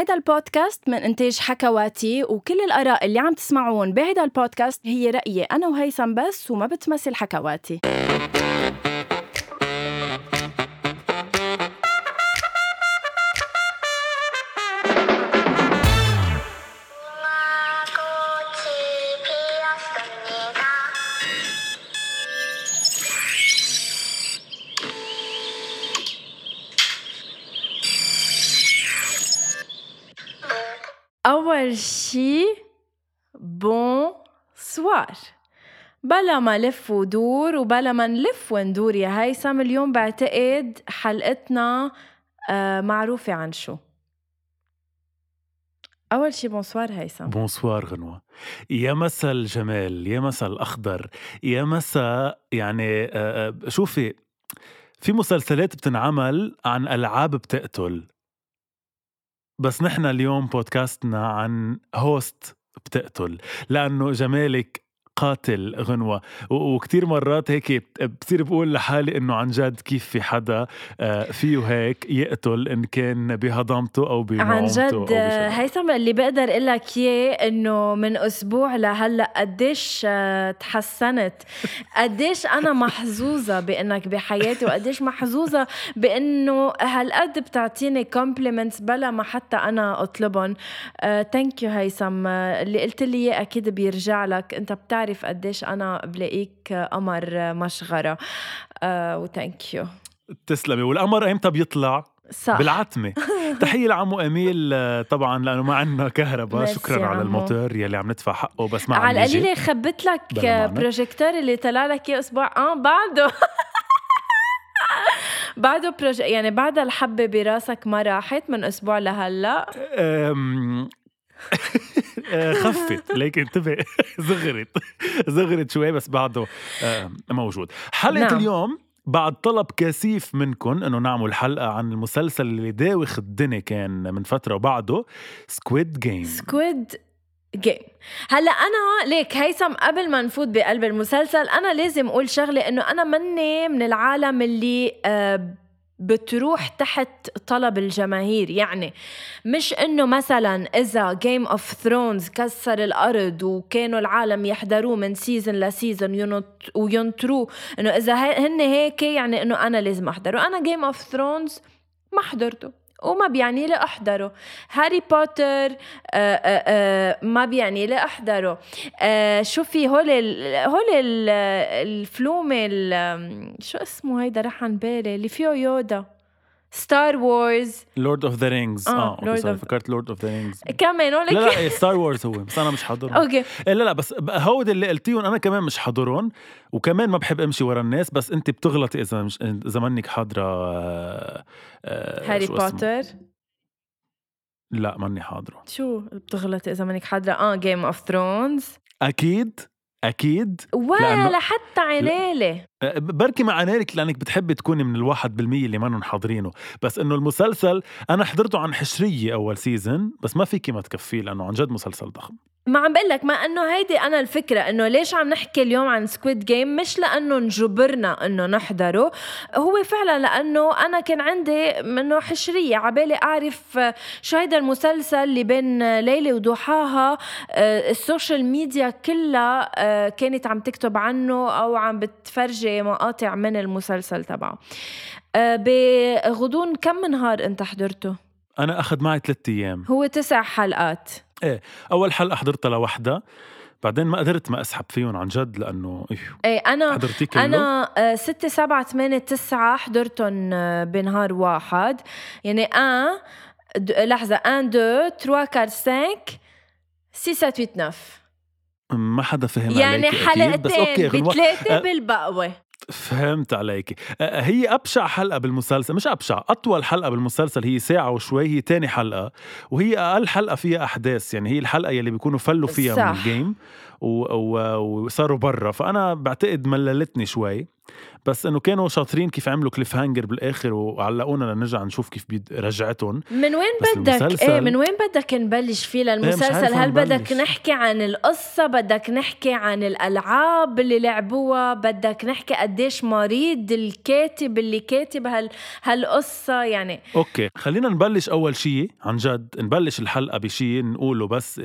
هيدا البودكاست من إنتاج حكواتي وكل الآراء اللي عم تسمعون بهيدا البودكاست هي رأيي أنا وهيثم بس وما بتمثل حكواتي. أول شي bonsoir بلا ما لف ودور وبلا ما نلف وندور يا هيثم اليوم بعتقد حلقتنا معروفة عن شو أول شي bonsoir هيثم bonsoir غنوة يا مسا الجمال يا مسا الأخضر يا مسا يعني شوفي في مسلسلات بتنعمل عن ألعاب بتقتل بس نحن اليوم بودكاستنا عن هوست بتقتل لأنه جمالك قاتل غنوة. وكتير مرات هيك بصير بقول لحالي إنه عن جد كيف في حدا آه، فيه هيك يقتل إن كان بهضمته أو بنومته عن جد هيثم اللي بقدر أقول لك إياه إنه من أسبوع لهلأ قديش آه، تحسنت. قديش أنا محظوظة بإنك بحياتي وقديش محظوظة بإنه هالقد بتعطيني compliments بلا ما حتى أنا أطلبهم. thank you هيثم. آه، اللي قلت لي إياه أكيد بيرجع لك. أنت بتعرف بتعرف قديش أنا بلاقيك قمر مشغرة. آه و thank you تسلمي. والقمر إمتى بيطلع؟ صح. بالعتمة. تحية لعمو أميل آه، طبعا لأنه ما عندنا كهرباء. شكرا على الموتور يلي عم ندفع حقه بس ما على القليلة جبت لك بروجيكتور اللي طلع لك إياه أسبوع. آه بعده. بعده proj... يعني بعد الحبة براسك ما راحت من أسبوع لهلأ. آه، خفت ليك انتبه. زغرت. زغرت شوي بس بعده آه، موجود. حلقة نعم. اليوم بعد طلب كثيف منكم إنه نعمل حلقة عن المسلسل اللي داوخ الدنيا كان من فترة وبعده سكويد جيم سكويد جيم هلأ أنا ليك هيثم قبل ما نفوت بقلب المسلسل أنا لازم أقول شغلة إنه أنا مني من العالم اللي آه بتروح تحت طلب الجماهير. يعني مش إنه مثلا إذا Game of Thrones كسر الأرض وكانوا العالم يحضروه من season ل season وينطروه إنه إذا هن هيك يعني إنه أنا لازم أحضره. أنا Game of Thrones ما حضرته. وما بيعني لي أحضره. Harry Potter آآ آه، آآ آه، آه، ما بيعني لي أحضره. شو في هول ال هول ال الفلومه شو اسمه هيدا رح عن بالي اللي فيه يودا. ستار وورز Lord of the Rings آه, آه okay فكرت Lord of the Rings كمان لا لا Star Wars هو بس أنا مش حاضرهم. okay. إيه لا لا بس هود اللي قلتيهم أنا كمان مش حاضرهم وكمان ما بحب أمشي ورا الناس بس أنت بتغلطي إذا مش إذا منك حاضرة آه Harry Potter لا ماني حاضره. شو بتغلطي إذا منك حاضرة؟ آه Game of Thrones أكيد. أكيد. ولا حتى عنالي بركي مع عنالك لأنك بتحبي تكوني من الواحد بالمية اللي ما حاضرينه. بس إنه المسلسل أنا حضرته عن حشرية أول season بس ما فيكي ما تكفيه لأنه عن جد مسلسل ضخم. ما عم بقول لك ما إنه هيدي أنا الفكرة إنه ليش عم نحكي اليوم عن Squid Game مش لأنه نجبرنا إنه نحضره هو فعلا لأنه أنا كان عندي منه حشرية عبالي أعرف شو هيدا المسلسل اللي بين ليلة وضحاها. آه، ال social media كلها آه، كانت عم تكتب عنه أو عم بتفرجي مقاطع من المسلسل تبعه. آه، بغضون كم نهار أنت حضرته؟ أنا أخذ معي ثلاثة أيام. هو تسع حلقات. إيه أول حلقه حضرتها لوحدها بعدين ما قدرت ما أسحب فيهم عن جد لأنه إيه, إيه أنا حضرتي كله؟ أنا آه، ستة سبعة ثمانية تسعة حضرتهم آه، بنهار واحد. يعني un لحظة un deux trois quatre cinq six sept huit neuf ما حدا فهم يعني عليك حلقتين بس okay بثلاثة أه بالبقوة. فهمت عليك هي أبشع حلقة بالمسلسل مش أبشع أطول حلقة بالمسلسل هي ساعة وشوي هي تاني حلقة وهي أقل حلقة فيها أحداث يعني هي الحلقة يلي بيكونوا فلوا فيها صح. من ال game وصاروا برا فأنا بعتقد مللتني شوي بس إنه كانوا شاطرين كيف عملوا cliffhanger بالآخر وعلقونا لنرجع نشوف كيف رجعتهم. من وين بدك؟ إيه، إيه من وين بدك نبلش فيه للمسلسل؟ عارف هل بدك. نحكي عن القصة؟ بدك نحكي عن الألعاب اللي لعبوها؟ بدك نحكي قديش مريض الكاتب اللي كاتب هال هالقصة؟ يعني okay خلينا نبلش أول شيء عن جد نبلش الحلقة بشيء نقوله بس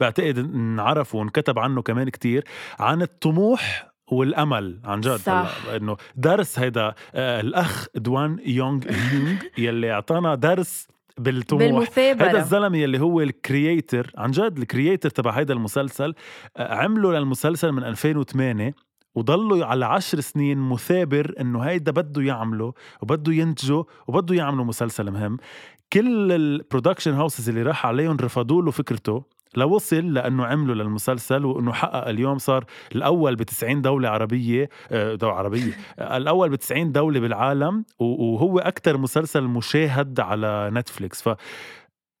بعتقد انعرف وانكتب عنه كمان كتير عن الطموح والأمل عن جد صح. إنه درس هيدا آه الأخ دوان يونغ يونغ يلي أعطانا درس بالطموح. هيدا بالمثابرة الزلمة يلي هو ال creator عن جد ال creator تبع هيدا المسلسل آه، عمله للمسلسل من 2008 وضلوا على عشر سنين مثابر إنه هيدا بده يعمله وبده ينتجه وبده يعمله مسلسل مهم. كل ال production houses اللي راح عليهم رفضوا له فكرته. لوصل لأنه عمله للمسلسل وإنه حقق اليوم صار الأول ب 90 دولة عربية آه، دولة عربية. الأول ب 90 دولة بالعالم وهو أكثر مسلسل مشاهد على نتفليكس. ف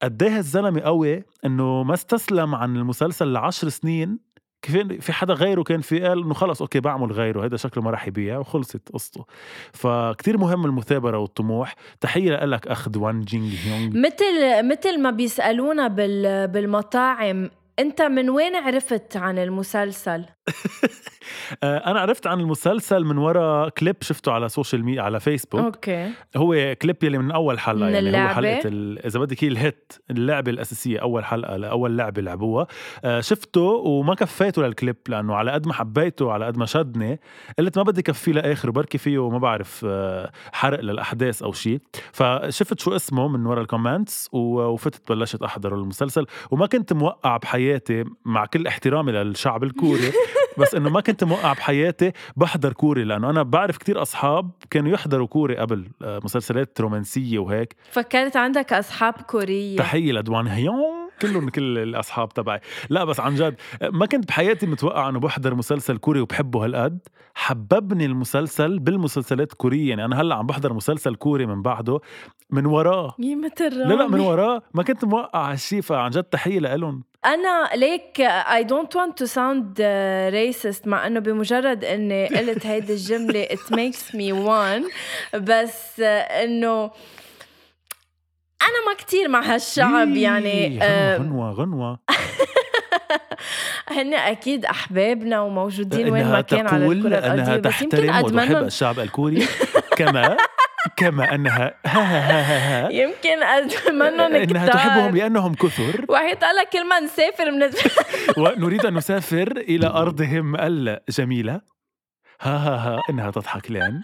قد إيه الزلمه قوي إنه ما استسلم عن المسلسل لعشر سنين كيف في حدا غيره كان في قال إنه خلص okay بعمل غيره هذا شكله ما راح يبيع وخلصت قصته. فكتير مهم المثابرة والطموح. تحية لك أخ دوان جينغ هيونغ. مثل مثل ما بيسألونا بال بالمطاعم أنت من وين عرفت عن المسلسل؟ آه، أنا عرفت عن المسلسل من وراء كليب شفته على social media على فيسبوك okay. هو كليب يلي من أول حلقة من يعني هو؟ حلقة ال- إذا بدك هي ال hit اللعبة الأساسية أول حلقة لاول لعبة لعبوها. آه، شفته وما كفيته للكليب لأنه على قد ما حبيته على قد ما شدني قلت ما بدي كفيه لاخر وبركي فيه ما بعرف آه، حرق للأحداث أو شيء فشفت شو اسمه من ورا ال comments وفتت بلشت احضر المسلسل. وما كنت موقع بحياتي مع كل احترامي للشعب الكوري بس إنه ما كنت موقع بحياتي بحضر كوري لأنه أنا بعرف كتير أصحاب كانوا يحضروا كوري قبل آه، مسلسلات رومانسية وهيك. فكرت عندك أصحاب كورية. تحية لدوان هيون. كلهم كل الأصحاب تبعي. لا بس عن جد ما كنت بحياتي متوقع إنه بحضر مسلسل كوري وبحبه هالقد. حببني المسلسل بالمسلسلات الكوريه يعني أنا هلأ عم بحضر مسلسل كوري من بعده من وراه. مثل لا لا من. وراه. ما كنت موقع هالشي فعن جد تحية لإلهم. أنا ليك I don't want to sound uh, racist مع إنه بمجرد إني قلت هيدي الجملة it makes me one. بس uh, إنه أنا ما كتير مع هالشعب يعني إيه، غنوة غنوة. هن أكيد أحبابنا وموجودين وين انها ما كان على الكرة أنها الارضيه بس يمكن تحترم وتحب أدمنهم. الشعب الكوري. كما كما أنها ها ها ها ها يمكن أدمنهم إنها تحبهم لأنهم كثر. وحياة الله كل ما نسافر من ونريد أن نسافر إلى أرضهم الجميلة. ها ها ها إنها تضحك الآن.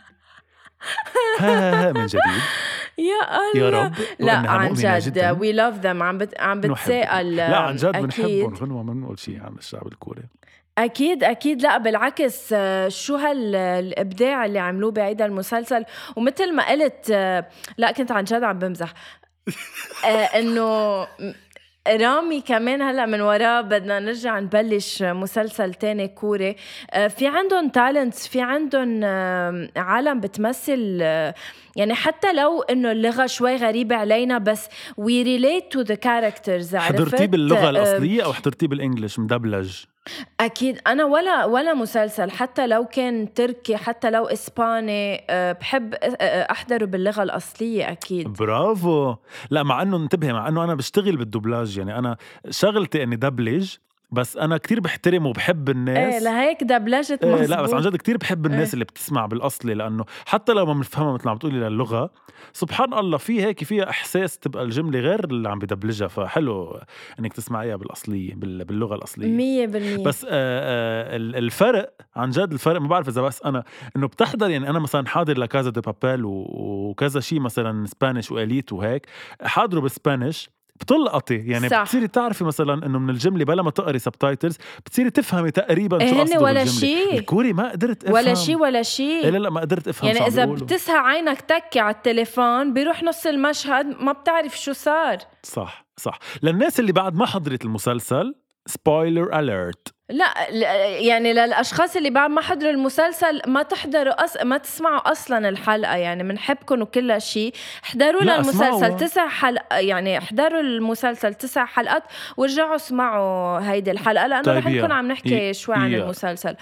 ها ها ها من جديد. يا الله. يا رب. لا عن جد. وي لاف ذم عم بت... عم. بتساءل لا عن جد. بنحبهم غنوة ما بنقول شيء عن الشعب الكوري. أكيد أكيد. لا بالعكس آه، شو هالإبداع اللي عملوه بعيد المسلسل. ومثل ما قلت آه، لا كنت عن جد عم بمزح. آه، إنه رامي كمان هلا من وراه بدنا نرجع نبلش مسلسل تاني كوري. آه، في عندهم talents في عندهم آه، عالم بتمثل آه، يعني حتى لو إنه اللغة شوي غريبة علينا بس we relate to the characters حضرتيه باللغة الأصلية أو حضرتيه بال English مدبلج؟ أكيد. أنا ولا ولا مسلسل حتى لو كان تركي حتى لو إسباني أه، بحب أه، أه، أحضره باللغة الأصلية أكيد. برافو. لا مع إنه انتبهي مع إنه أنا بشتغل بالدوبلاج يعني أنا شغلتي إني دبلج بس أنا كتير بحترم وبحب إيه الناس لهيك دبلجت إيه مزبوط لا بس عن جد كتير بحب الناس إيه. اللي بتسمع بالأصلي لأنه حتى لو ما بنفهمها مثل ما عم بتقولي للغة سبحان الله في هيك فيها إحساس تبقى الجملة غير اللي عم بدبلجها. فحلو إنك تسمعيها بالأصلية بال- باللغة الأصلية. مية بالمية. بس آه آه ال- الفرق عن جد الفرق ما بعرف إذا بس أنا إنه بتحضر يعني أنا مثلا حاضر ل La Casa de Papel وكذا شيء مثلا Spanish و Elite وهيك حاضره بال Spanish بتلقطي يعني صح. بتصيري تعرفي مثلا إنه من الجمله بلا ما تقري subtitles بتصيري تفهمي تقريبا إيه شو هن قصده ولا بالجملة. شي. الكوري ما قدرت أفهم ولا شيء ولا إيه شيء لا لا ما قدرت أفهم يعني إذا بيقولوا. بتسهى عينك تكي على التليفون بيروح نص المشهد ما بتعرف شو صار صح صح للناس اللي بعد ما حضرت المسلسل سبويلر اليرت لا يعني للأشخاص اللي بعد ما حضروا المسلسل ما تحضروا أص... ما تسمعوا أصلا الحلقة يعني بنحبكم وكل شيء احضروا للمسلسل اسمعوا. تسع حلقة يعني احضروا المسلسل تسع حلقات ورجعوا اسمعوا هيدي الحلقة لأنه طيب رح نكون. عم نحكي ي- شوي عن يا. المسلسل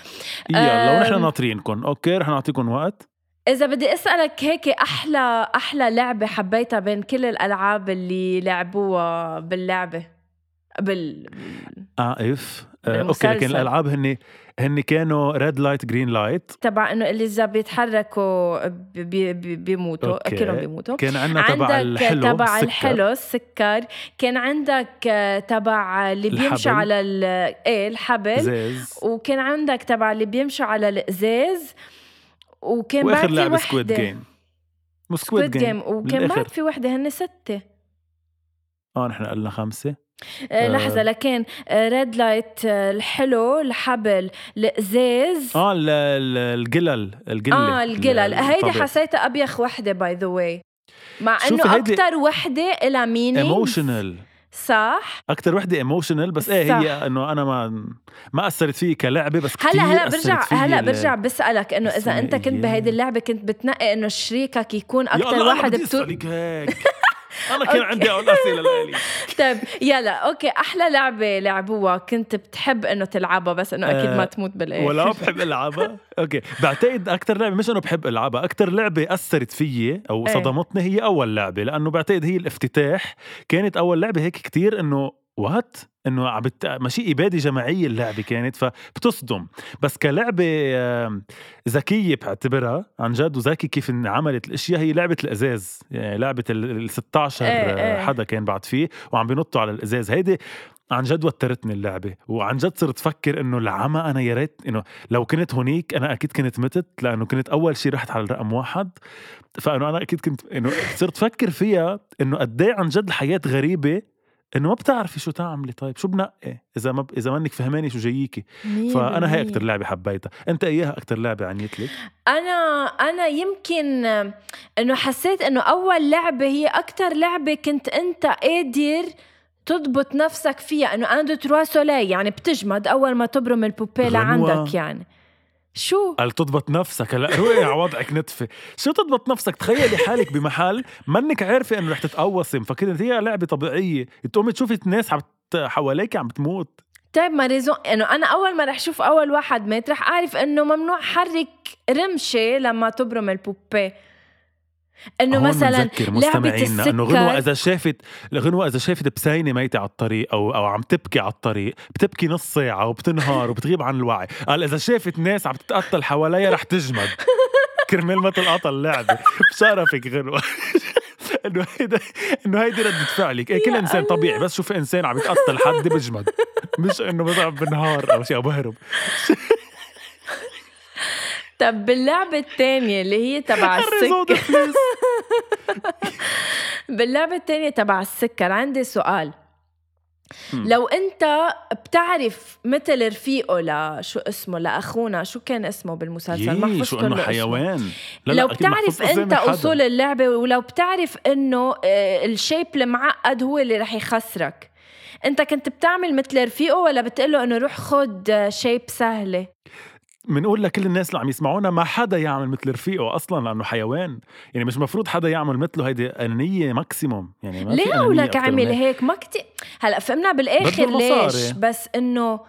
يلا ونحن. ناطرينكم okay رح نعطيكم وقت إذا بدي أسألك هيك أحلى أحلى لعبة حبيتها بين كل الألعاب اللي لعبوها باللعبة بال آه if. آه، okay. لكن الألعاب هن هن كانوا red light green light تبع إنه اللي إذا بيتحركوا بي بي بيموتوا. كلهم بيموتوا. كان عندنا تبع عندك الحلو تبع. الحلو السكر. كان عندك آه، تبع اللي الحبل. على ال- إيه الحبل. زاز وكان عندك تبع اللي بيمشوا على الازاز وكان وآخر بعد في لعبة Squid Game Squid Game وكان. بعد في وحدة هن ستة. آه نحن قلنا خمسة. آه، آه. لحظة لكن red light الحلو الحبل الإزاز آه ال- ال- القلل القله آه القلل هيدي. حسيتها أبيخ وحدة by the way مع إنه أكثر وحدة لها meaning emotional صح أكثر وحدة emotional بس إيه صح. هي إنه أنا ما ما أثرت فيي كلعبة بس هلأ هلأ برجع هلأ برجع بسألك إنه إذا أنت كنت الثنائيات. بهيدي اللعبة كنت بتنقي إنه شريكك يكون أكثر واحد بتو... هيك أنا كان. عندي اول أسئلة لإلي. طيب يلا okay أحلى لعبة لعبوها كنت بتحب إنه تلعبها بس إنه أكيد آه، ما تموت بالاخر ولا بحب ألعبها؟ okay بعتقد أكثر لعبة مش إنه بحب ألعبها أكثر لعبة أثرت فيي أو إيه. صدمتني هي أول لعبة لأنه بعتقد هي الافتتاح. كانت أول لعبة هيك كتير إنه وات إنه عم بت... ماشي إبادة جماعية اللعبة كانت فبتصدم. بس كلعبة ذكية بعتبرها عن جد وذكي كيف إن عملت الأشياء هي لعبة الأزاز. يعني لعبة ال 16 إيه، آه، إيه. حدا كان بعد فيه وعم بينطوا على الأزاز. هيدي عن جد وترتني اللعبة. وعن جد صرت أفكر إنه العمى أنا يا ريت إنه لو كنت هونيك أنا أكيد كنت متت لأنه كنت أول شيء رحت على الرقم واحد. فإنه أنا أكيد كنت إنه صرت أفكر فيها إنه قد إيه عن جد الحياة غريبة إنه ما بتعرفي شو تعملي. طيب شو بنقي؟ إذا ما ب... إذا مانك فهماني شو جاييكي فأنا هي. أكثر لعبة حبيتها. أنت إياها أكثر لعبة عنيت لك؟ أنا أنا يمكن إنه حسيت إنه أول لعبة هي أكثر لعبة كنت أنت قادر تضبط نفسك فيها. إنه un deux trois soleil يعني بتجمد أول ما تبرم ال poupée غنوة. لعندك يعني. شو؟ قال تضبط نفسك. هلا روقي على وضعك نتفة. شو تضبط نفسك؟ تخيلي حالك بمحل منك عارفة إنه رح تتقوصي مفكرة هي لعبة طبيعية. تقومي تشوفي الناس عم ت- حواليك عم بتموت طيب ما ريزون إنه أنا أول ما رح أشوف أول واحد مات رح أعرف إنه ممنوع حرك رمشة لما تبرم البوبيه أنه مثلا لعبة أنه غنوة السكر إذا شافت غنوة إذا شافت بسينة ميتة على الطريق أو أو عم تبكي على الطريق بتبكي نص ساعة وبتنهار وبتغيب عن الوعي. قال إذا شافت ناس عم تتقتل حواليها رح تجمد. كرمال ما تلقطها اللعبة. بشرفك غنوة. إنه هيدا إنه هيدي ردة فعلك. إيه كل إنسان. طبيعي. بس شوف إنسان عم يتقتل حد بجمد. مش إنه مثلا بنهار أو شيء أو بهرب. طب باللعبة الثانية اللي هي تبع السكر. باللعبة التانية تبع السكر عندي سؤال. لو أنت بتعرف مثل رفيقه لشو اسمه لاخونا شو كان اسمه بالمسلسل ما يي حفظت شو له إنه اسمه. حيوان لا لو لا بتعرف أنت. أصول اللعبة ولو بتعرف إنه آه، ال shape المعقد هو اللي رح يخسرك أنت كنت بتعمل مثل رفيقه ولا بتقله إنه روح خد shape سهلة بنقول لكل الناس اللي عم يسمعونا ما حدا يعمل مثل رفيقه أصلا لأنه حيوان. يعني مش مفروض حدا يعمل مثله هيدي أنانية maximum يعني ما ليه من عمل هيك. ما كتير. هلأ فهمنا بالآخر ليش. بس إنه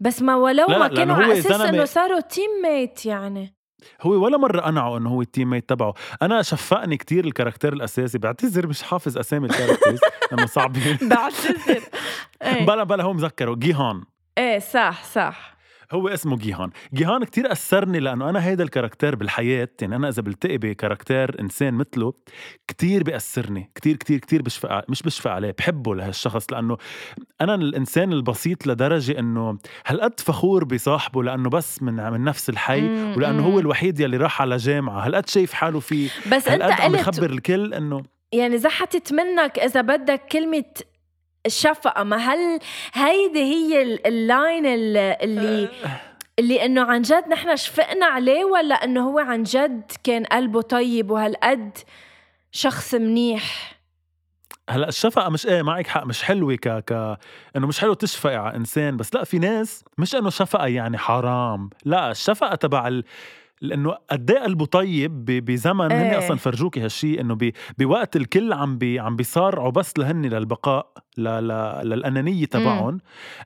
بس ما ولو لا، ما كانوا على أساس إنه صاروا teammate يعني. هو ولا مرة قنعه إنه هو ال teammate تبعه. أنا شفقني كتير ال character الأساسي. بعتذر مش حافظ أسامي ال characters لأنه صعبين بعتذر. إيه. بلا بلا هو مذكره. جيهان. إيه صح صح. هو اسمه جيهان. جيهان كتير أثرني لأنه أنا هيدا ال character بالحياة يعني أنا إذا بلتقي ب character إنسان مثله كتير بيأثرني كتير كتير كتير بشفق مش بشفق عليه بحبه لهالشخص لأنه أنا الإنسان البسيط لدرجة إنه هالقد فخور بصاحبه لأنه بس من من نفس الحي ولأنه. هو الوحيد يلي راح على جامعة. هالقد شايف حاله فيه. بس أنت هالقد عم قلت يخبر الكل إنه يعني زحتت منك إذا بدك كلمة الشفقة. ما هل هيدي هي ال- اللاين ال- اللي اللي إنه عن جد نحن شفقنا عليه ولا إنه هو عن جد كان قلبه طيب وهالقد شخص منيح؟ هلأ الشفقة مش إيه معك حق مش حلوة ك ك إنه مش حلو تشفقي على إنسان بس لأ في ناس مش إنه شفقة يعني حرام. لأ الشفقة تبع ال... لأنه قد إيه قلبه طيب بزمن هن إيه. أصلا فرجوكي هالشيء انه بوقت الكل عم بي عم بيصارعوا بس لهن للبقاء ل... ل... للأنانية تبعهم.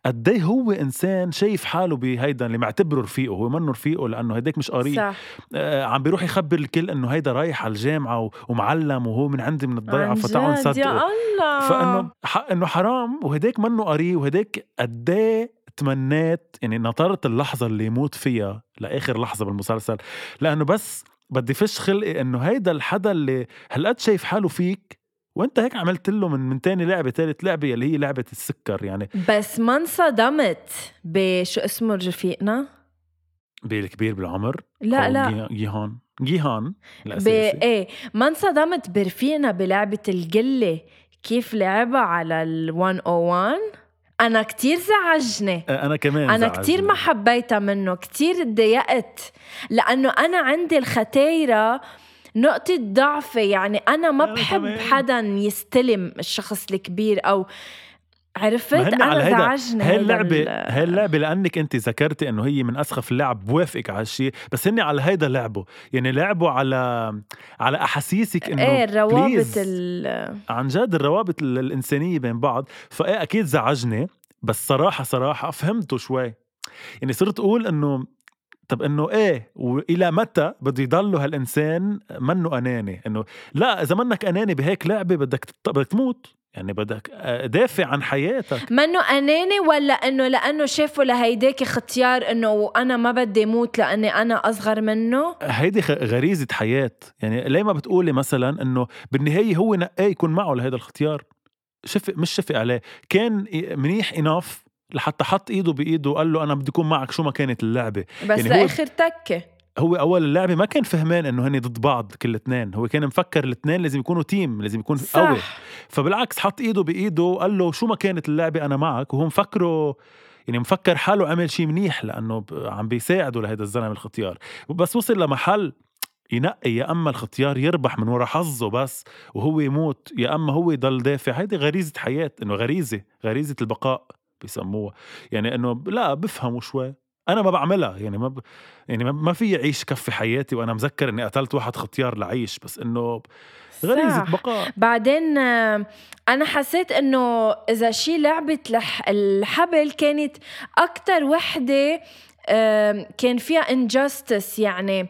قد إيه هو إنسان شايف حاله بهيدا اللي معتبره رفيقه هو منه رفيقه لأنه هيداك مش قريب. صح. آه عم بيروح يخبر الكل إنه هيدا رايح على الجامعة و- ومعلم وهو من عندي من الضيعة جد؟ نصدقه. يا الله! فإنه ح- إنه حرام وهداك منه قري وهداك قد إيه تمنيت يعني نطرت اللحظة اللي يموت فيها لآخر لحظة بالمسلسل لأنه بس بدي فش خلقي إنه هيدا الحدا اللي هالقد شايف حاله فيك وأنت هيك عملت له من من تاني لعبة تالت لعبة اللي هي لعبة السكر يعني. بس ما انصدمت بشو اسمه رفيقنا بالكبير بالعمر؟ لا لا. جي- جيهان. جيهان؟ ب... إيه ما انصدمت برفيقنا بلعبة القلة كيف لعبها على ال 101 أنا كتير زعجني أنا كمان أنا زعجني. كتير ما حبيتها منه كتير تضايقت لأنه أنا عندي الختايرة نقطة ضعفي يعني أنا ما أنا بحب كمان. حدا يستلم الشخص الكبير أو عرفت؟ هيدا. زعجني هاي هيدا اللعبة ال- هاي اللعبة لأنك أنت ذكرتي إنه هي من أسخف اللعب بوافقك على هالشيء بس هن على هيدا لعبوا. يعني لعبوا على على أحاسيسك إنه إيه الروابط. ال عن جد الروابط ال- الإنسانية بين بعض. فإيه أكيد زعجني بس صراحة صراحة فهمته شوي. يعني صرت أقول إنه طب إنه إيه وإلى متى بده يضلوا هالإنسان منه أناني؟ إنه لا إذا منك أناني بهيك لعبة بدك بدك تموت. يعني بدك دافع عن حياتك. منه اناني ولا إنه لأنه شافوا لهيداك اختيار إنه أنا ما بدي موت لأني أنا أصغر منه؟ هيدي غريزة حياة. يعني ليه ما بتقولي مثلا إنه بالنهاية هو نقاه يكون معه لهذا الاختيار؟ شفق مش شفق عليه. كان منيح اناف لحتى حط إيده بإيده وقال له أنا بدي أكون معك شو ما كانت اللعبة. بس يعني لآخر تكة. هو أول اللعبة ما كان فهمان إنه هني ضد بعض كل اثنين هو كان مفكر الاثنين لازم يكونوا تيم لازم يكون قوي. صح فبالعكس حط إيده بإيده وقال له شو ما كانت اللعبة أنا معك وهو مفكره يعني مفكر حاله عمل شيء منيح لأنه عم بيساعده لهذا الزلمة الختيار. بس وصل لمحل ينقي يا أما الختيار يربح من ورا حظه بس وهو يموت يا أما هو يضل دافع. هيدي غريزة حياة إنه غريزة غريزة البقاء بيسموها يعني إنه لا بفهموا شوي. أنا ما بعملها يعني ما ب... يعني ما- ما في اعيش كفي حياتي وأنا مذكر إني قتلت واحد ختيار لعيش بس إنه غريزة. بقاء بعدين أنا حسيت إنه إذا شي لعبه لح الحبل كانت أكتر وحدة كان فيها انجاستس يعني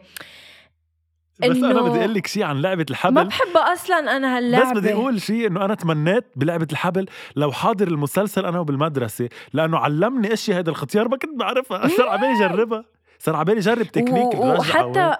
بس أنا بدي أقول لك شيء عن لعبة ما الحبل بحبها أصلا أنا هاللعبة. بس بدي أقول شيء إنه أنا تمنيت بلعبة الحبل لو حاضر المسلسل أنا وبالمدرسة لأنه علمني اشياء هيدا الختيار ما كنت بعرفها. صار على بالي جربها صار على بالي جرب تكنيك و- وحتى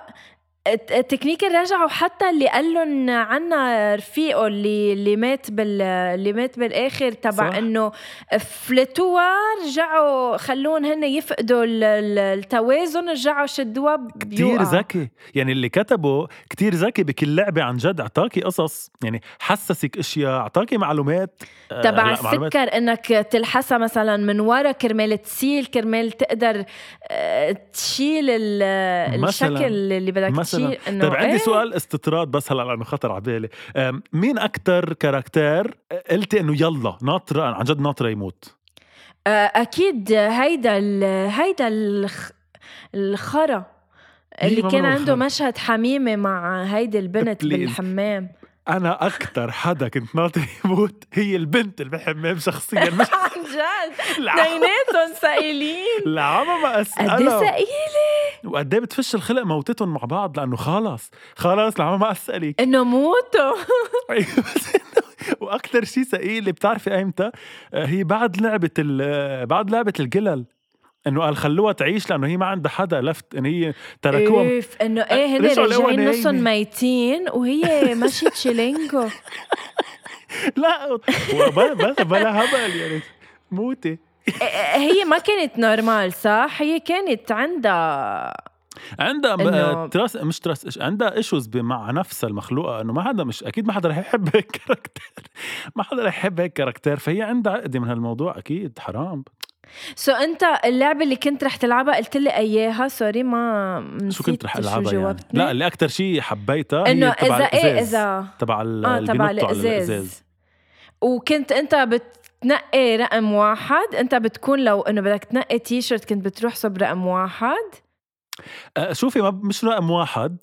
الت- التكنيك الرجعة وحتى اللي قال لهم عنا رفيقه اللي اللي مات بال اللي مات بالآخر تبع. إنه فلتوها رجعوا خلوهم هن يفقدوا ال- ال- التوازن رجعوا شدوها بيوقع. ذكي يعني اللي كتبه كتير ذكي بكل لعبة عن جد أعطاكي قصص يعني حسسك أشياء أعطاكي معلومات تبع هلأ معلومات السكر إنك تلحسها مثلا من ورا كرمال تسيل كرمال تقدر آه، تشيل. الشكل اللي بدك مثلاً. تشيل إنه طيب عندي إيه؟ سؤال استطراد بس هلأ لأنه خطر على بالي مين أكثر كاركتير قلتي إنه يلا ناطرة عن جد ناطرة يموت آه، أكيد هيدا ال- هيدا الخ... الخرا اللي مين كان عنده؟ مشهد حميمة مع هيدي البنت. بالحمام أنا أكثر حدا كنت ناطر يموت هي البنت اللي بالحمام شخصيا مش عن جد؟ اثنيناتهم ثقيلين العمى ما قد إيه اسالها ثقيل وقد إيه بتفش الخلق موتتهم مع بعض؟ لأنه خلص خلص العمى ما اسالك إنه موتوا. وأكثر شيء ثقيل اللي بتعرفي ايمتى آه، هي بعد لعبة ال- بعد لعبة القلل إنه قال خلوها تعيش لأنه هي ما عندها حدا لفت إن هي تركوها. إيه إنه إيه هن رجعوا لقوها راجعين نصهم. ميتين وهي ماشيه chilling ولا بلا, بلا هبل يعني. موتي. هي ما كانت normal صح؟ هي كانت عندها عندها إنه- trust مش trust عندها issues مع نفسها المخلوقة إنه ما حدا مش أكيد ما حدا رح يحب هيك character ما حدا رح يحب هيك character فهي عندها عقدة من هالموضوع أكيد حرام. so انت اللعبة اللي كنت رح تلعبها قلت لي إياها. sorry ما شو كنت رح ألعبها يعني. لا اللي أكثر شيء حبيتها إنه إذا إيه. إذا تبع ال- آه تبع الإزاز. وكنت أنت بتنقي رقم واحد. أنت بتكون لو إنه بدك تنقي تي شيرت كنت بتروح صب رقم واحد. أه، شوفي ما مش رقم واحد.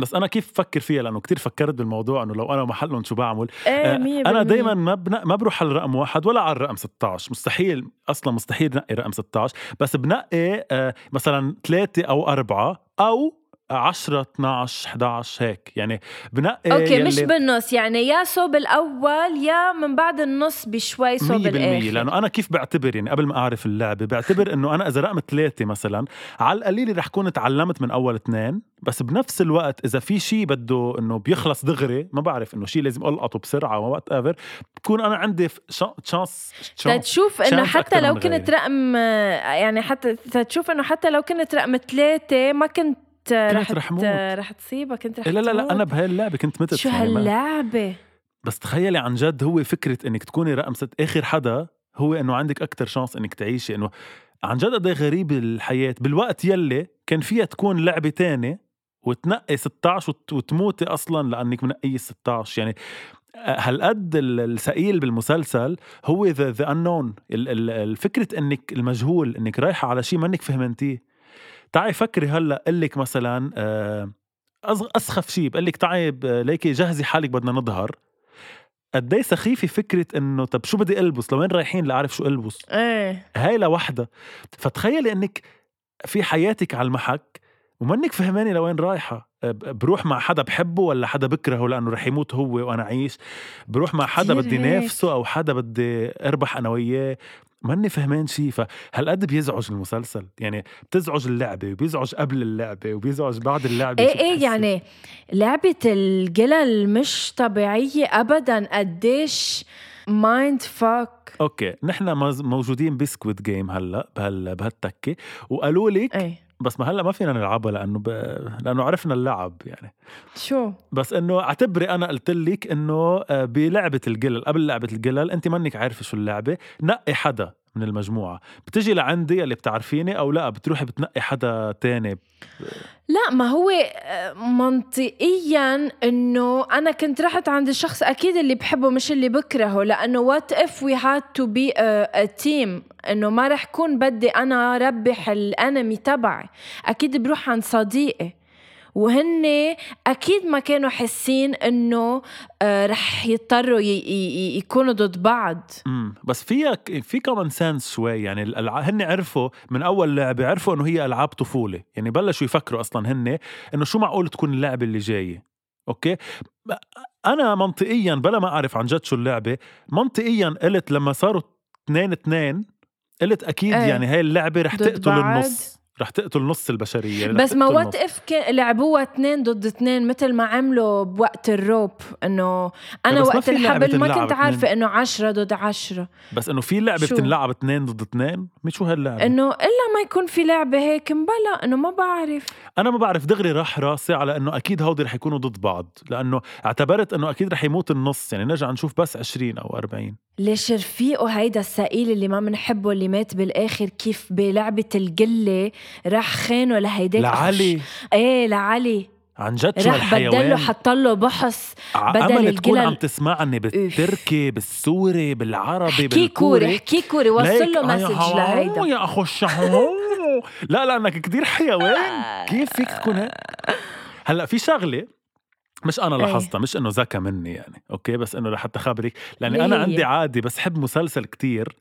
بس أنا كيف بفكر فيها؟ لأنه كتير فكرت بالموضوع إنه لو أنا محلهم شو بعمل. إيه آه، أنا. دائما ما بن... ما بروح على الرقم واحد ولا على الرقم 16 مستحيل أصلا مستحيل نقي رقم 16 بس بنقي آه، مثلا ثلاثة أو أربعة أو 10 12 11 هيك. يعني بنقي أوكي مش يلي- بالنص. يعني يا صوب الأول يا من بعد النص بشوي صوب 100% الآخر. لأنه أنا كيف بعتبر؟ يعني قبل ما أعرف اللعبة بعتبر إنه أنا إذا رقم ثلاثة مثلا على القليل رح كون تعلمت من أول اثنين بس بنفس الوقت إذا في شيء بده إنه بيخلص دغري ما بعرف إنه شيء لازم ألقطه بسرعة whatever بكون أنا عندي chance تتشوف إنه حتى لو كنت. رقم يعني حتى تتشوف إنه حتى لو كنت رقم ثلاثة ما كنت رح رح ت- موت. رح تصيبها كنت رح لا لا لا. أنا بهاي اللعبة كنت متت شو يعني ما- هاللعبة؟ بس تخيلي عن جد هو فكرة إنك تكوني رقم ست آخر حدا هو إنه عندك أكثر شانس إنك تعيشي إنه عن جد قد إيه غريب الحياة. بالوقت يلي كان فيها تكون لعبة تانية وتنقي 16 وت- وتموتي أصلا لأنك منقية 16 يعني هالقد ال- الثقيل بالمسلسل هو ذا ذا انون الفكرة إنك المجهول إنك رايحة على شيء منك فهمنتيه. تعي فكري هلأ قل لك مثلا آه، أسخف شيء بقول لك تعي ليكي جهزي حالك بدنا نظهر. قد إيه سخيفة فكرة إنه طب شو بدي ألبس؟ لوين رايحين لأعرف شو ألبس؟ إيه. هاي لوحدها فتخيلي إنك في حياتك على المحك ومنك فهماني لوين رايحة. ب- بروح مع حدا بحبه ولا حدا بكرهه لأنه رح يموت هو وأنا عيش بروح مع حدا بدي. نافسه أو حدا بدي أربح أنا وياه؟ ماني فهمان شيء فهالقد بيزعج المسلسل يعني بتزعج اللعبة وبيزعج قبل اللعبة وبيزعج بعد اللعبة إيه إيه؟ يعني لعبة القلل مش طبيعية ابدا قديش mindfuck okay نحن موجودين ب Squid Game هلأ بهال بهالتكة وقالوا لك إيه بس ما هلأ ما فينا نلعبها لأنه ب... لأنه عرفنا اللعب يعني. شو؟ بس إنه اعتبري أنا قلت لك إنه آه، بلعبة القلل قبل لعبة القلل انت منك عارفة شو اللعبة نقي حدا. من المجموعة. بتجي لعندي اللي بتعرفيني أو لا بتروحي بتنقي حدا تاني. لا ما هو آه، منطقيا إنه أنا كنت رحت عند الشخص أكيد اللي بحبه مش اللي بكرهه لأنه what if we had to be team إنه ما رح كون بدي أنا ربح ال enemy تبعي. أكيد بروح عند صديقي. وهن أكيد ما كانوا حاسين انه آه، رح يضطروا يكونوا ضد بعض. امم بس فيها ك- في common sense شوي يعني الألع... هن عرفوا من أول لعبة عرفوا انه هي ألعاب طفولة. يعني بلشوا يفكروا أصلا هن انه شو معقول تكون اللعبة اللي جاية. okay؟ أنا منطقيا بلا ما أعرف عن جد شو اللعبة منطقيا قلت لما صاروا اثنين اثنين قلت أكيد إيه. يعني هاي اللعبة رح تقتل بعض. النص. رح تقتل نص البشرية يعني بس ما what. if لعبوها اثنين ضد اثنين مثل ما عملوا بوقت ال rope إنه أنا وقت الحبل ما كنت. عارفة إنه عشرة ضد عشرة بس إنه في لعبة؟ بتنلعب اثنين ضد اثنين مش شو هاللعبة إنه إلا ما يكون في لعبة هيك مبلا إنه ما بعرف أنا ما بعرف دغري راح راسي على إنه أكيد هودي رح يكونوا ضد بعض لأنه اعتبرت إنه أكيد رح يموت النص يعني نرجع نشوف بس 20 أو 40 ليش رفيقه هيدا السائل اللي ما بنحبه اللي مات بالآخر كيف بلعبة القلة راح خانه لهيداك لعلي؟ إيه لعلي. عن جد شو راح بدله هالحيوان حط له بحص بدل تكون. عم تسمعني بالتركي بالسوري بالعربي حكي بالكوري. كوري حكي كوري. وصل له يا message لهيدا. يا أخو الشهو لا لانك كتير حيوان. كيف فيك تكون هيك؟ هلأ في شغلة مش أنا إيه. لاحظتها مش إنه ذكى مني يعني okay؟ بس إنه لحتى خبرك لأني أنا؟ عندي عادي بس حب مسلسل كتير.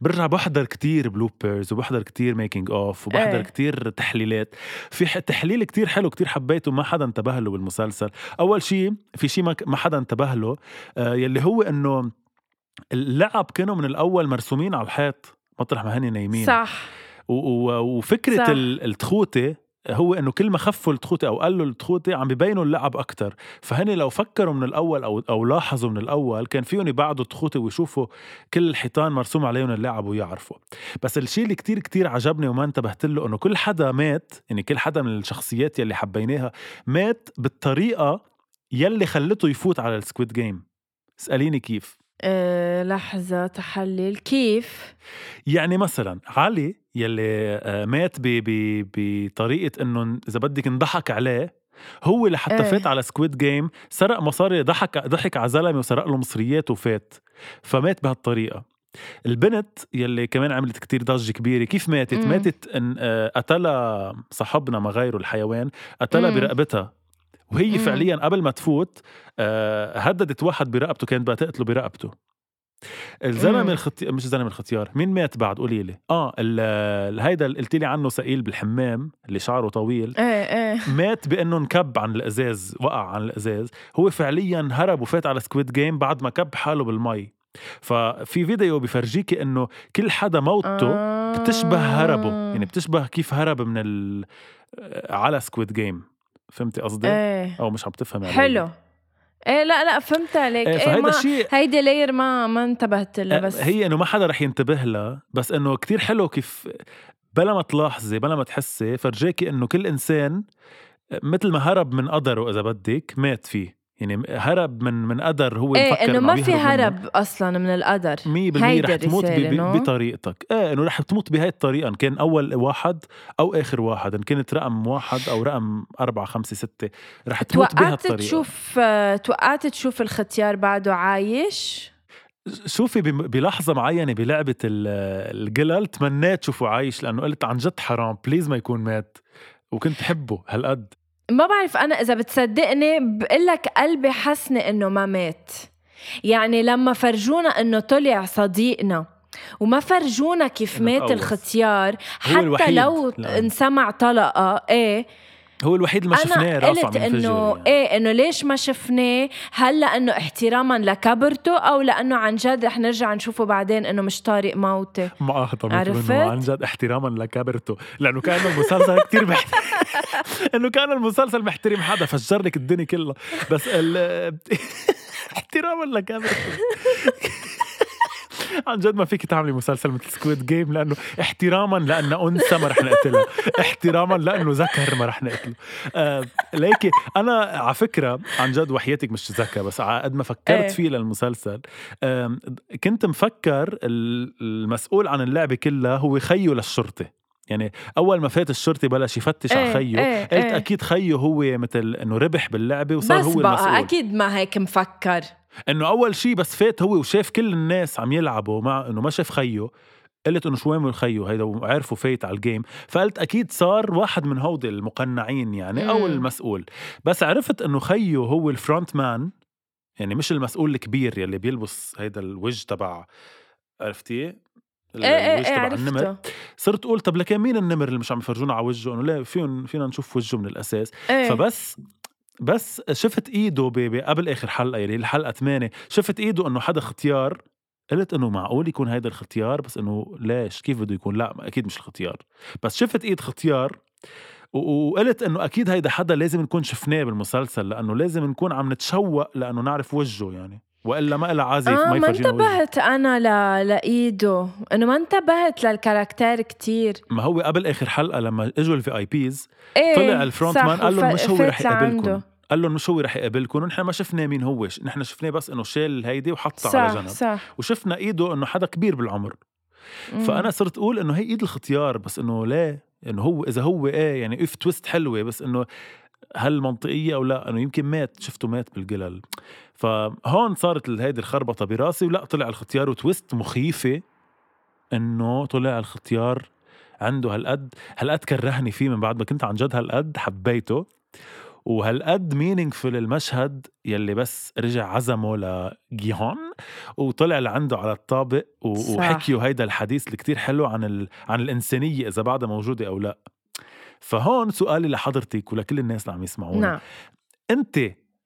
برجع بحضر كتير bloopers وبحضر كتير making of وبحضر إيه. كتير تحليلات في تحليل كتير حلو كتير حبيته ما حدا انتبه له بالمسلسل أول شيء في شيء ما, حدا انتبه له آه يلي هو إنه اللعب كانوا من الأول مرسومين على الحيط مطرح ما هني نايمين صح وفكرة صح. ال- التخوتة هو إنه كل ما خفوا التخوتة أو قلوا التخوتة عم ببينوا اللعب أكثر فهني لو فكروا من الأول أو أو لاحظوا من الأول كان فيهم يبعدوا التخوتة ويشوفوا كل الحيطان مرسوم عليهم اللعب ويعرفوا. بس الشيء اللي كتير كتير عجبني وما انتبهت له إنه كل حدا مات يعني كل حدا من الشخصيات يلي حبيناها مات بالطريقة يلي خلته يفوت على ال Squid Game اسأليني كيف. أه لحظة تحلل كيف؟ يعني مثلا علي يلي آه، مات ب- ب- بطريقة إنه إذا بدك انضحك عليه هو لحتى إيه. فات على Squid Game سرق مصاري ضحك ضحك على زلمة وسرق له مصريات وفات فمات بهالطريقة البنت يلي كمان عملت كتير ضجة كبيرة كيف ماتت؟ مم. ماتت إن آه، قتلها صاحبنا ما غيره الحيوان قتلها مم. برقبتها وهي مم. فعليا قبل ما تفوت آه، هددت واحد برقبته كانت بدها تقتله برقبته. الزلمة مم. الختيار مش الزلمة الختيار. مين مات بعد؟ قولي لي. آه ال- هيدا اللي قلت لي عنه سئيل بالحمام اللي شعره طويل. إيه إيه مات بأنه انكب عن الأزاز وقع عن الأزاز. هو فعليا هرب وفات على Squid Game بعد ما كب حاله بالمي. ففي فيديو بفرجيكي إنه كل حدا موته بتشبه هربه. آه. يعني بتشبه كيف هرب من ال على Squid Game. فهمتي قصدي؟ إيه. أو مش عم تفهمي. حلو. إيه لا لا فهمت عليك. إيه إيه فهيدا ما الشيء هيدي layer ما ما انتبهت لها بس هي إنه ما حدا رح ينتبه لها بس إنه كتير حلو كيف بلا ما تلاحظي بلا ما تحسي فرجاكي إنه كل إنسان مثل ما هرب من قدره إذا بدك مات فيه. يعني هرب من من قدر هو إيه مفكر إنه ما في يهرب منه. هرب أصلا من القدر 100% هيدا رح تموت؟ بطريقتك. إيه إنه رح تموت بهاي الطريقة. إن كان أول واحد أو آخر واحد إن كانت رقم واحد أو رقم أربعة خمسة ستة رح تموت توقعت بهالطريقه تشوف آه، توقعت تشوف الختيار بعده عايش؟ شوفي معينة بلعبة ال- القلل تمنيت شوفه عايش لأنه قلت عن جد حرام. بليز ما يكون مات. وكنت حبه هالقد. ما بعرف أنا إذا بتصدقني بقول لك قلبي حسني إنه ما مات. يعني لما فرجونا إنه طلع صديقنا وما فرجونا كيف مات. الختيار حتى لو لأن- انسمع طلقة إيه هو الوحيد اللي ما شفناه عم قلت إنه يعني. إيه إنه ليش ما شفناه؟ هل لأنه احتراما لكبرته أو لأنه عن جد رح نرجع نشوفه بعدين إنه مش طارق موتة؟ ما اهضم عرفت؟ عن جد احتراما لكبرته لأنه كان المسلسل كتير محترم إنه كان المسلسل محترم. حدا فجر لك الدنيا كلها. بس ال احتراما لكبرته عن جد ما فيك تعملي مسلسل مثل Squid Game لأنه احتراما لأن أنثى ما رح نقتلها احتراما لأنه ذكر ما رح نقتله. آه ليكي أنا على فكرة عن جد وحياتك مش ذكى بس على قد ما فكرت إيه. فيه للمسلسل كنت مفكر ال- المسؤول عن اللعبة كلها هو خيه للشرطة. يعني أول ما فات الشرطي بلش يفتش على إيه، خيه إيه، قلت إيه. أكيد خيه هو مثل إنه ربح باللعبة وصار بس هو بقى المسؤول. أكيد ما هيك مفكر. إنه أول شيء بس فات هو وشاف كل الناس عم يلعبوا مع إنه ما شاف خيه قلت إنه شو وين خيه هيدا وعرفوا فايت على ال game فقلت أكيد صار واحد من هودي المقنعين يعني أو. المسؤول. بس عرفت إنه خيه هو ال Front Man يعني مش المسؤول الكبير يلي بيلبس هيدا الوجه تبع عرفتي؟ إيه إيه إيه تبع النمر. صرت أقول طب لكن مين النمر اللي مش عم يفرجونا على وجهه؟ إنه لا فينا فينا نشوف وجهه من الأساس. إيه. فبس بس شفت إيده ب- ب- قبل آخر حلقة يعني الحلقة 8 شفت إيده إنه حدا ختيار قلت إنه معقول يكون هيدا الختيار بس إنه ليش؟ كيف بده يكون؟ لا أكيد مش الختيار بس شفت إيد ختيار وقلت إنه أكيد هيدا حدا لازم نكون شفناه بالمسلسل لأنه لازم نكون عم نتشوق لأنه نعرف وجهه يعني. وإلا ما لها عازة آه ما انتبهت أنا ل... لايده إنه ما انتبهت لل character كتير. ما هو قبل آخر حلقة لما إجوا ال VIPs إيه طلع ال Front Man قال لهم مش هو رح. يقابلكم. قال لهم مش هو رح يقابلكم. ونحن ما شفنا مين هو نحن شفناه بس إنه شال هيدي وحطها على جنب. صح. وشفنا ايده إنه حدا كبير بالعمر. مم. فأنا صرت أقول إنه هي إيد الختيار بس إنه ليه إنه هو إذا هو إيه يعني اف twist حلوة بس إنه هل منطقية أو لا؟ انه يمكن مات شفته مات بالقلل فهون صارت هيدي الخربطة براسي ولا طلع الختيار و twist مخيفة إنه طلع الختيار عنده هالقد. هالقد كرهني فيه من بعد ما كنت عن جد هالقد حبيته. وهالقد مينينغفul المشهد يلي بس رجع عزمه لجيهون وطلع لعنده على الطابق. وحكيوا هيدا الحديث اللي كتير حلو عن ال... عن الإنسانية إذا بعدها موجودة أو لا. فهون سؤالي لحضرتك ولكل الناس اللي عم يسمعونا نعم أنت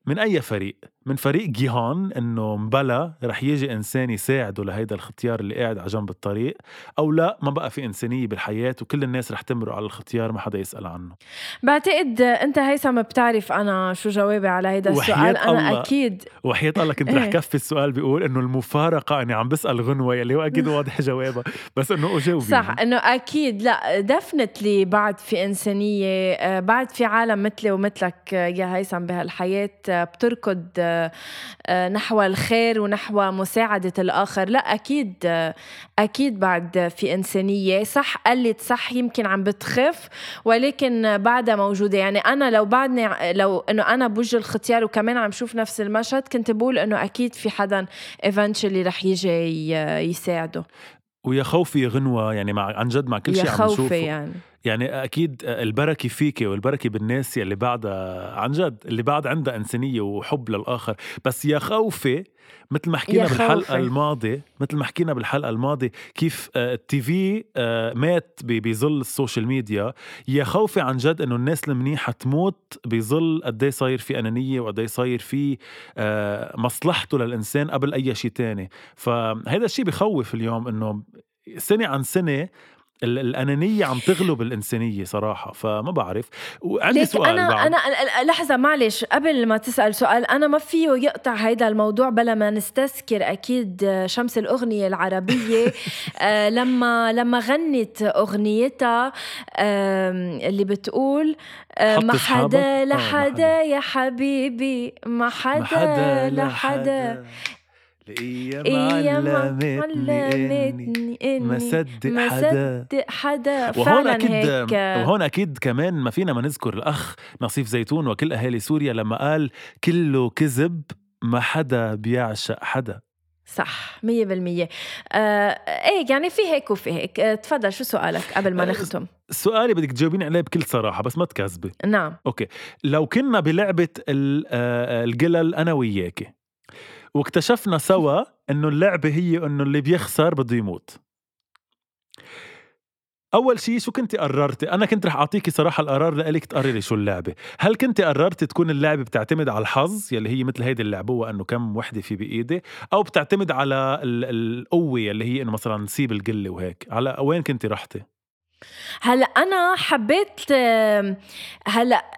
من أي فريق؟ من فريق جيهان إنه مبلا رح يجي إنسان يساعده لهيدا الختيار اللي قاعد على جنب الطريق أو لا ما بقى في إنسانية بالحياة وكل الناس رح تمرق على الختيار ما حدا يسأل عنه. بعتقد أنت هيثم بتعرف أنا شو جوابي على هيدا السؤال. أنا الله. أكيد. وحياة الله كنت رح إيه. كفي السؤال بيقول إنه المفارقة أني عم بسأل غنوة يلي هو أكيد واضح جوابها بس إنه أجاوبي صح إنه أكيد. لا دفنتلي بعد في إنسانية آه، بعد في عالم مثلي ومثلك آه، يا هيثم بهالحياة آه، بتركض نحو الخير ونحو مساعدة الآخر. لا أكيد أكيد بعد في إنسانية. صح قلت صح يمكن عم بتخف ولكن بعدها موجودة. يعني أنا لو بعدني لو إنه أنا بوجه الختيار وكمان عم شوف نفس المشهد كنت بقول إنه أكيد في حدا eventually رح يجي يساعده. ويا خوفي غنوة يعني مع عن جد مع كل شيء عم نشوفه. يعني. يعني أكيد البركة فيكي والبركة بالناس يلي بعدها عن جد اللي بعد عندها إنسانية وحب للآخر. بس يا خوفي مثل ما حكينا بالحلقة الماضية مثل ما حكينا بالحلقة الماضية كيف آه، ال TV آه، مات بظل ال social media. يا خوفي عن جد إنه الناس المنيحة تموت بظل قد إيه صاير في أنانية وقد إيه صاير في آه، مصلحته للإنسان قبل أي شيء تاني. فهذا الشيء بخوف اليوم إنه سنة عن سنة الأنانية عم تغلب الإنسانية صراحة فما بعرف. وعندي سؤال أنا بعد. أنا لحظة معلش قبل ما تسأل سؤال أنا ما فيه يقطع هيدا الموضوع بلا ما نستذكر أكيد شمس الأغنية العربية. آه لما لما غنت أغنيتها اللي بتقول آه ما حدا آه، لحدا يا حبيبي ما حدا لحدا الأيام علمتني إني ما صدق حدا. حدا. وهون أكيد هيك. وهون أكيد كمان ما فينا ما نذكر الأخ نصيف زيتون وكل أهالي سوريا لما قال كله كذب ما حدا بيعشق حدا. صح مية بالمية. آه إيه يعني في هيك وفي هيك. آه تفضل شو سؤالك قبل ما آه، نختم؟ سؤالي بدك تجاوبيني عليه بكل صراحة بس ما تكذبي نعم. أوكي. لو كنا بلعبة آه، القلل أنا وياكي واكتشفنا سوا إنه اللعبة هي إنه اللي بيخسر بده يموت. أول شيء شو كنت قررتي أنا كنت رح اعطيكي صراحة القرار لإلك تقرري شو اللعبة. هل كنت قررتي تكون اللعبة بتعتمد على الحظ يلي هي مثل هيدي اللعبوه انه كم وحدة في بإيدي أو بتعتمد على القوة يلي هي إنه مثلا نسيب القلة وهيك؟ على وين كنت رحتي هلأ أنا حبيت هلأ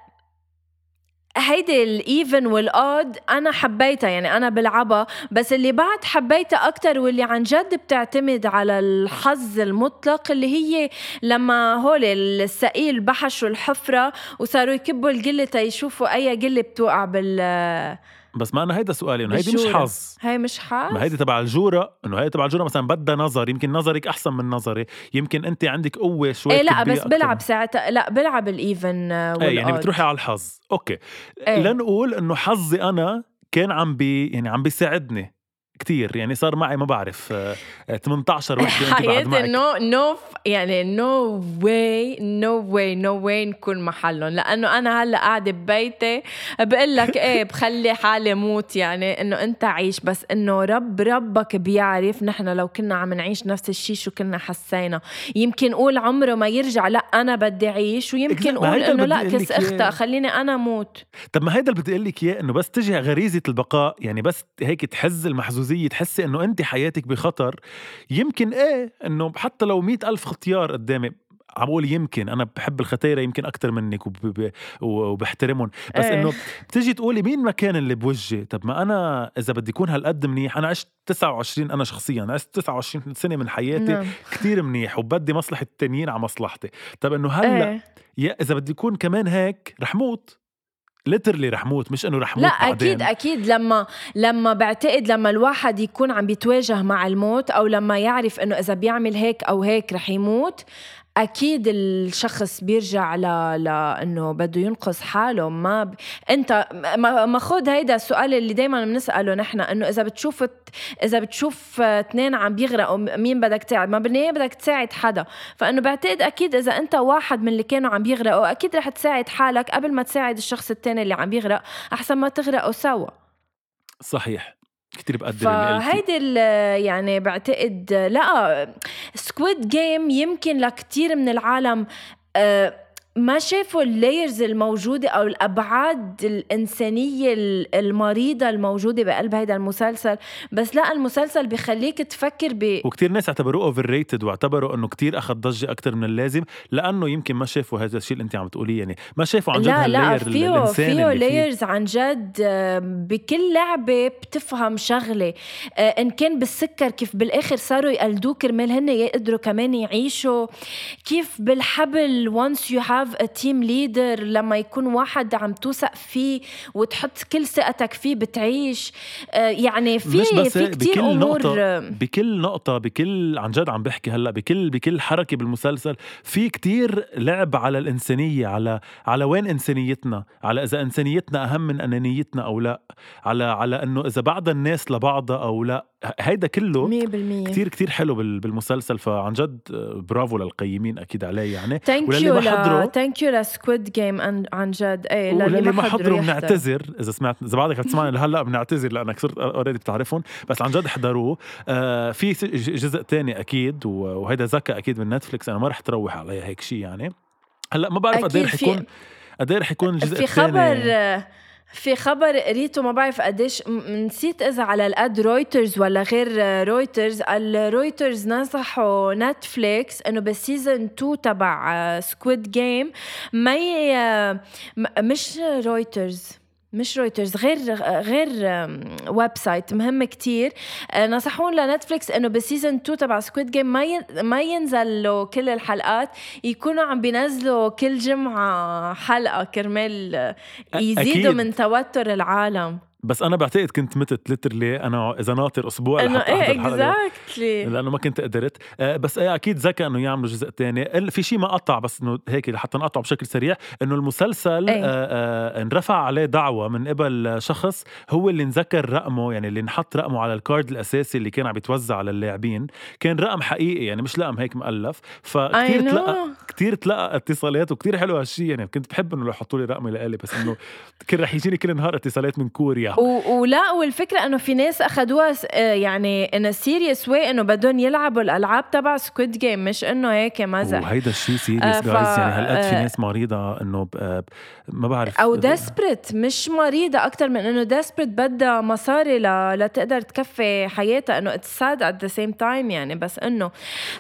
هيدي ال even وال odd أنا حبيتها يعني أنا بلعبها. بس اللي بعد حبيتها أكثر واللي عن جد بتعتمد على الحظ المطلق اللي هي لما هول السقيل بحشوا الحفرة وصاروا يكبوا القله تيشوفوا أي قله بتوقع بال بس ما أنا هيدا سؤالي إنه هيدي مش حظ. هي مش حظ؟ ما هيدي تبع الجورة إنه هي تبع الجورة مثلا بدها نظر يمكن نظرك أحسن من نظري. يمكن انت عندك قوة شوي إيه لا بس بلعب ساعتها لا بلعب ال even إيه يعني بتروحي على الحظ. أوكي. إيه. لنقول إنه حظي أنا كان عم بي يعني عم بيساعدني. كتير يعني صار معي ما بعرف 18 آه، وحدة انت بعد معك. نو نو يعني نو واي نو واي نو واي نكون محلهم. لأنه أنا هلأ قاعدة ببيتي بقول لك إيه بخلي حالي موت يعني إنه أنت عيش بس إنه رب ربك بيعرف نحن لو كنا عم نعيش نفس الشيء شو كنا حسينا. يمكن قول عمره ما يرجع لأ أنا بدي أعيش ويمكن قول إنه لأ كس اختها خليني أنا موت. طب ما هيدا اللي بدي أقول لك إياه إنه بس تجي غريزة البقاء يعني بس هيك تحز المحزوزيه الجوزية تحسي إنه أنت حياتك بخطر يمكن إيه إنه حتى لو مئة ألف اختيار قدامي عم بقول يمكن أنا بحب الختايره يمكن أكثر منك وب... وبحترمهم بس إيه. إنه بتيجي تقولي مين مكان اللي بوجهي طب ما أنا إذا بدي اكون هالقد منيح أنا عشت 29 أنا شخصيا عشت 29 سنة من حياتي نعم. كثير منيح وبدي مصلحة التانيين على مصلحتي طب إنه هلأ إيه. يا إذا بدي اكون كمان هيك رح موت ليترلي رح موت مش إنه رح موت لا بعدين. أكيد أكيد لما لما بعتقد لما الواحد يكون عم بيتواجه مع الموت أو لما يعرف إنه إذا بيعمل هيك أو هيك رح يموت أكيد الشخص بيرجع ل... لأنه بده ينقذ حاله. ما ب... أنت ما خذ هيدا السؤال اللي دائما بنسأله نحن إنه إذا بتشوف إذا بتشوف اثنين عم بيغرقوا مين بدك تساعد؟ ما بالنهايه بدك تساعد حدا؟ فإنه بعتقد أكيد إذا أنت واحد من اللي كانوا عم بيغرقوا أكيد رح تساعد حالك قبل ما تساعد الشخص الثاني اللي عم بيغرق أحسن ما تغرقوا سوا. صحيح. كتير بقدر فهيدي يعني بعتقد لا Squid Game يمكن لكتير من العالم آه ما شافوا ال layers الموجودة أو الأبعاد الإنسانية المريضة الموجودة بقلب هذا المسلسل؟ بس لا المسلسل بخليك تفكر ب وكتير ناس اعتبروه overrated واعتبروا إنه كتير أخذ ضجة أكتر من اللازم لأنه يمكن ما شافوا هذا الشيء اللي أنت عم تقوليه يعني ما شافوا عن جد لا لا فيه فيه layers عن جد بكل لعبة بتفهم شغلة. آه، إن كان بالسكر كيف بالآخر صاروا يقلدوه كرمال هن يقدروا كمان يعيشوا. كيف بالحبل once you have have a team leader. لما يكون واحد عم توثق فيه وتحط كل ثقتك فيه بتعيش. آه، يعني في مش بس في كثير بكل أمور نقطة بكل نقطة بكل عن جد عم بحكي هلأ بكل بكل حركة بالمسلسل في كتير لعب على الإنسانية على على وين إنسانيتنا؟ على إذا إنسانيتنا أهم من أنانيتنا أو لأ؟ على على إنه إذا بعض الناس لبعضها أو لأ؟ هيدا كله 100% كتير كتير حلو بال- بالمسلسل فعن جد برافو للقيمين أكيد عليه يعني. thank وللي you ما حضروا- thank you ل Squid Game عن جد إيه وللي ما حضروا. بنعتذر إذا سمعت إذا بعدك عم تسمعني لهلأ بنعتذر لأنك صرت already بتعرفهم. بس عن جد احضروه. آه في جزء تاني أكيد وهيدا ذكاء أكيد من نتفليكس أنا ما رح تروح عليه هيك شيء يعني. هلأ ما بعرف قد إيه رح يكون قد إيه رح يكون الجزء في الثاني خبر في خبر قريته ما بعرف قديش نسيت إذا على الأد رويترز ولا غير رويترز الرويترز نصحوا نتفليكس إنه بال season 2 تبع Squid Game ما مش رويترز مش رويترز غير غير website مهم كتير آه، نصحون لنتفليكس إنه بال season 2 تبع Squid Game ما. ما ينزل له كل الحلقات يكونوا عم بينزلوا كل جمعة حلقة كرمال آه، يزيدوا أكيد. من توتر العالم بس أنا بعتقد كنت متت literally أنا إذا ناطر أسبوع إنه إيه. exactly لأنه ما كنت قدرت. آه، بس إيه أكيد ذكى إنه يعملوا جزء تاني. في شيء ما قطع بس إنه هيك لحتى نقطعه بشكل سريع إنه المسلسل إيه. آه آه انرفع عليه دعوة من قبل شخص هو اللي انذكر رقمه يعني اللي انحط رقمه على ال card الأساسي اللي كان عم يتوزع على اللاعبين. كان رقم حقيقي يعني مش رقم هيك مؤلف. فكتير آه تلقى. كتير تلقى اتصالات وكتير حلو هالشيء يعني كنت بحب إنه يحطوا لي رقمي لإلي بس إنه كان رح يجيني كل نهار اتصالات من كوريا. و- ولا والفكرة إنه في ناس اخذوها آه، يعني in serious way إنه بدهم يلعبوا الألعاب تبع Squid Game مش إنه هيك مزح وهيدا الشيء serious آه، guys ف- يعني هالقد في آه، ناس مريضة إنه ب- آه، ما بعرف. أو desperate مش مريضة أكثر من إنه desperate بدها مصاري ل... لتقدر تكفي حياتها إنه it's sad at the same time يعني بس إنه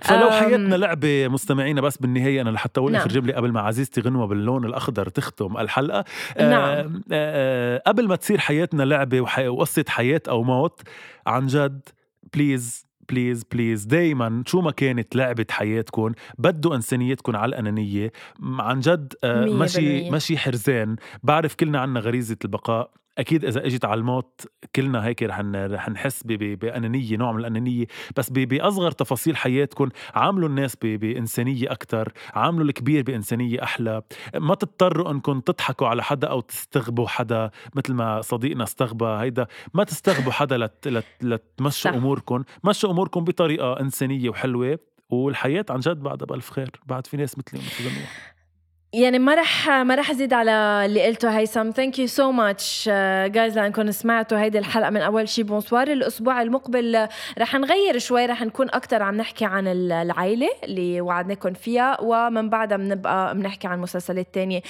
فلو حياتنا لعبة مستمعينا بس بالنهاية أنا لحتى أقول نعم. جملة قبل ما عزيزتي غنوة باللون الأخضر تختم الحلقة. نعم. آه آه قبل ما تصير حياتنا لعبة وحي... وقصة حياة أو موت عن جد. please please please دايما شو ما كانت لعبة حياتكم بدوا إنسانيتكم على الأنانية. عن جد آه ماشي. ماشي حرزان. بعرف كلنا عنا غريزة البقاء. أكيد إذا إجت على الموت كلنا هيك رح رح نحس بأنانية نوع من الأنانية. بس بأصغر تفاصيل حياتكم عاملوا الناس بإنسانية أكثر عاملوا الكبير بإنسانية أحلى. ما تضطروا انكم تضحكوا على حدا أو تستغبوا حدا مثل ما صديقنا استغبى. هيدا ما تستغبوا حدا لت لت لتمشوا صح. اموركم مشوا اموركم بطريقة إنسانية وحلوة والحياة عن جد بعدها بألف خير. بعد في ناس مثلي ومثل. يعني ما رح ما رح أزيد على اللي قلته. هيثم thank you so much guys لأنكم سمعتوا هيدي الحلقة من أول شي. Bonsoir الأسبوع المقبل رح نغير شوي رح نكون أكثر عم نحكي عن ال- العائلة اللي وعدناكم فيها ومن بعدها بنبقى بنحكي عن مسلسلات تانية.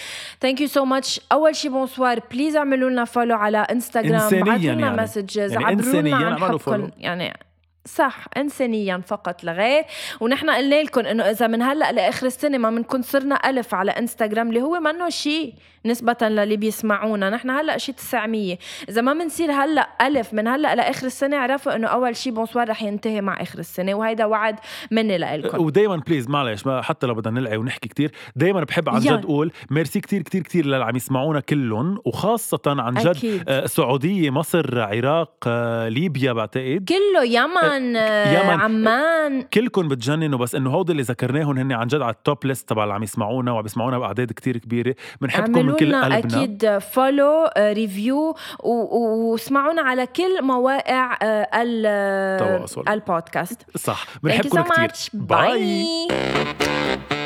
thank you so much أول شي Bonsoir please اعملوا لنا follow على انستغرام ابعتوا لنا يعني. messages يعني عبروا إنسانياً لنا عن حبكم. يعني صح انسانيا فقط لغير ونحن قلنا لكم إنه إذا من هلأ لآخر السنة ما بنكون صرنا ألف على إنستغرام اللي هو منه شيء نسبة للي بيسمعونا. نحن هلأ شيء 900 إذا ما بنصير هلأ ألف من هلأ لآخر السنة اعرفوا إنه أول شيء Bonsoir رح ينتهي مع آخر السنة. وهيدا وعد مني لكم ودايما please معلش ما حتى لو بدنا نلعب ونحكي كتير دايما بحب عن. جد أقول ميرسي كتير كتير كتير للي عم يسمعونا كلهم وخاصة عن جد أكيد. آه، سعودية مصر عراق آه، ليبيا بعتقد. كله يمن آه، يمن. عمان كلكم بتجننوا بس إنه هودي اللي ذكرناهم هن عن جد على ال top list تبع اللي عم يسمعونا وعم يسمعونا بأعداد كتير كبيرة بنحبكم من كل قلبنا أكيد follow review واسمعونا على كل مواقع آه،. البودكاست صح بنحبكم so كتير much. Bye.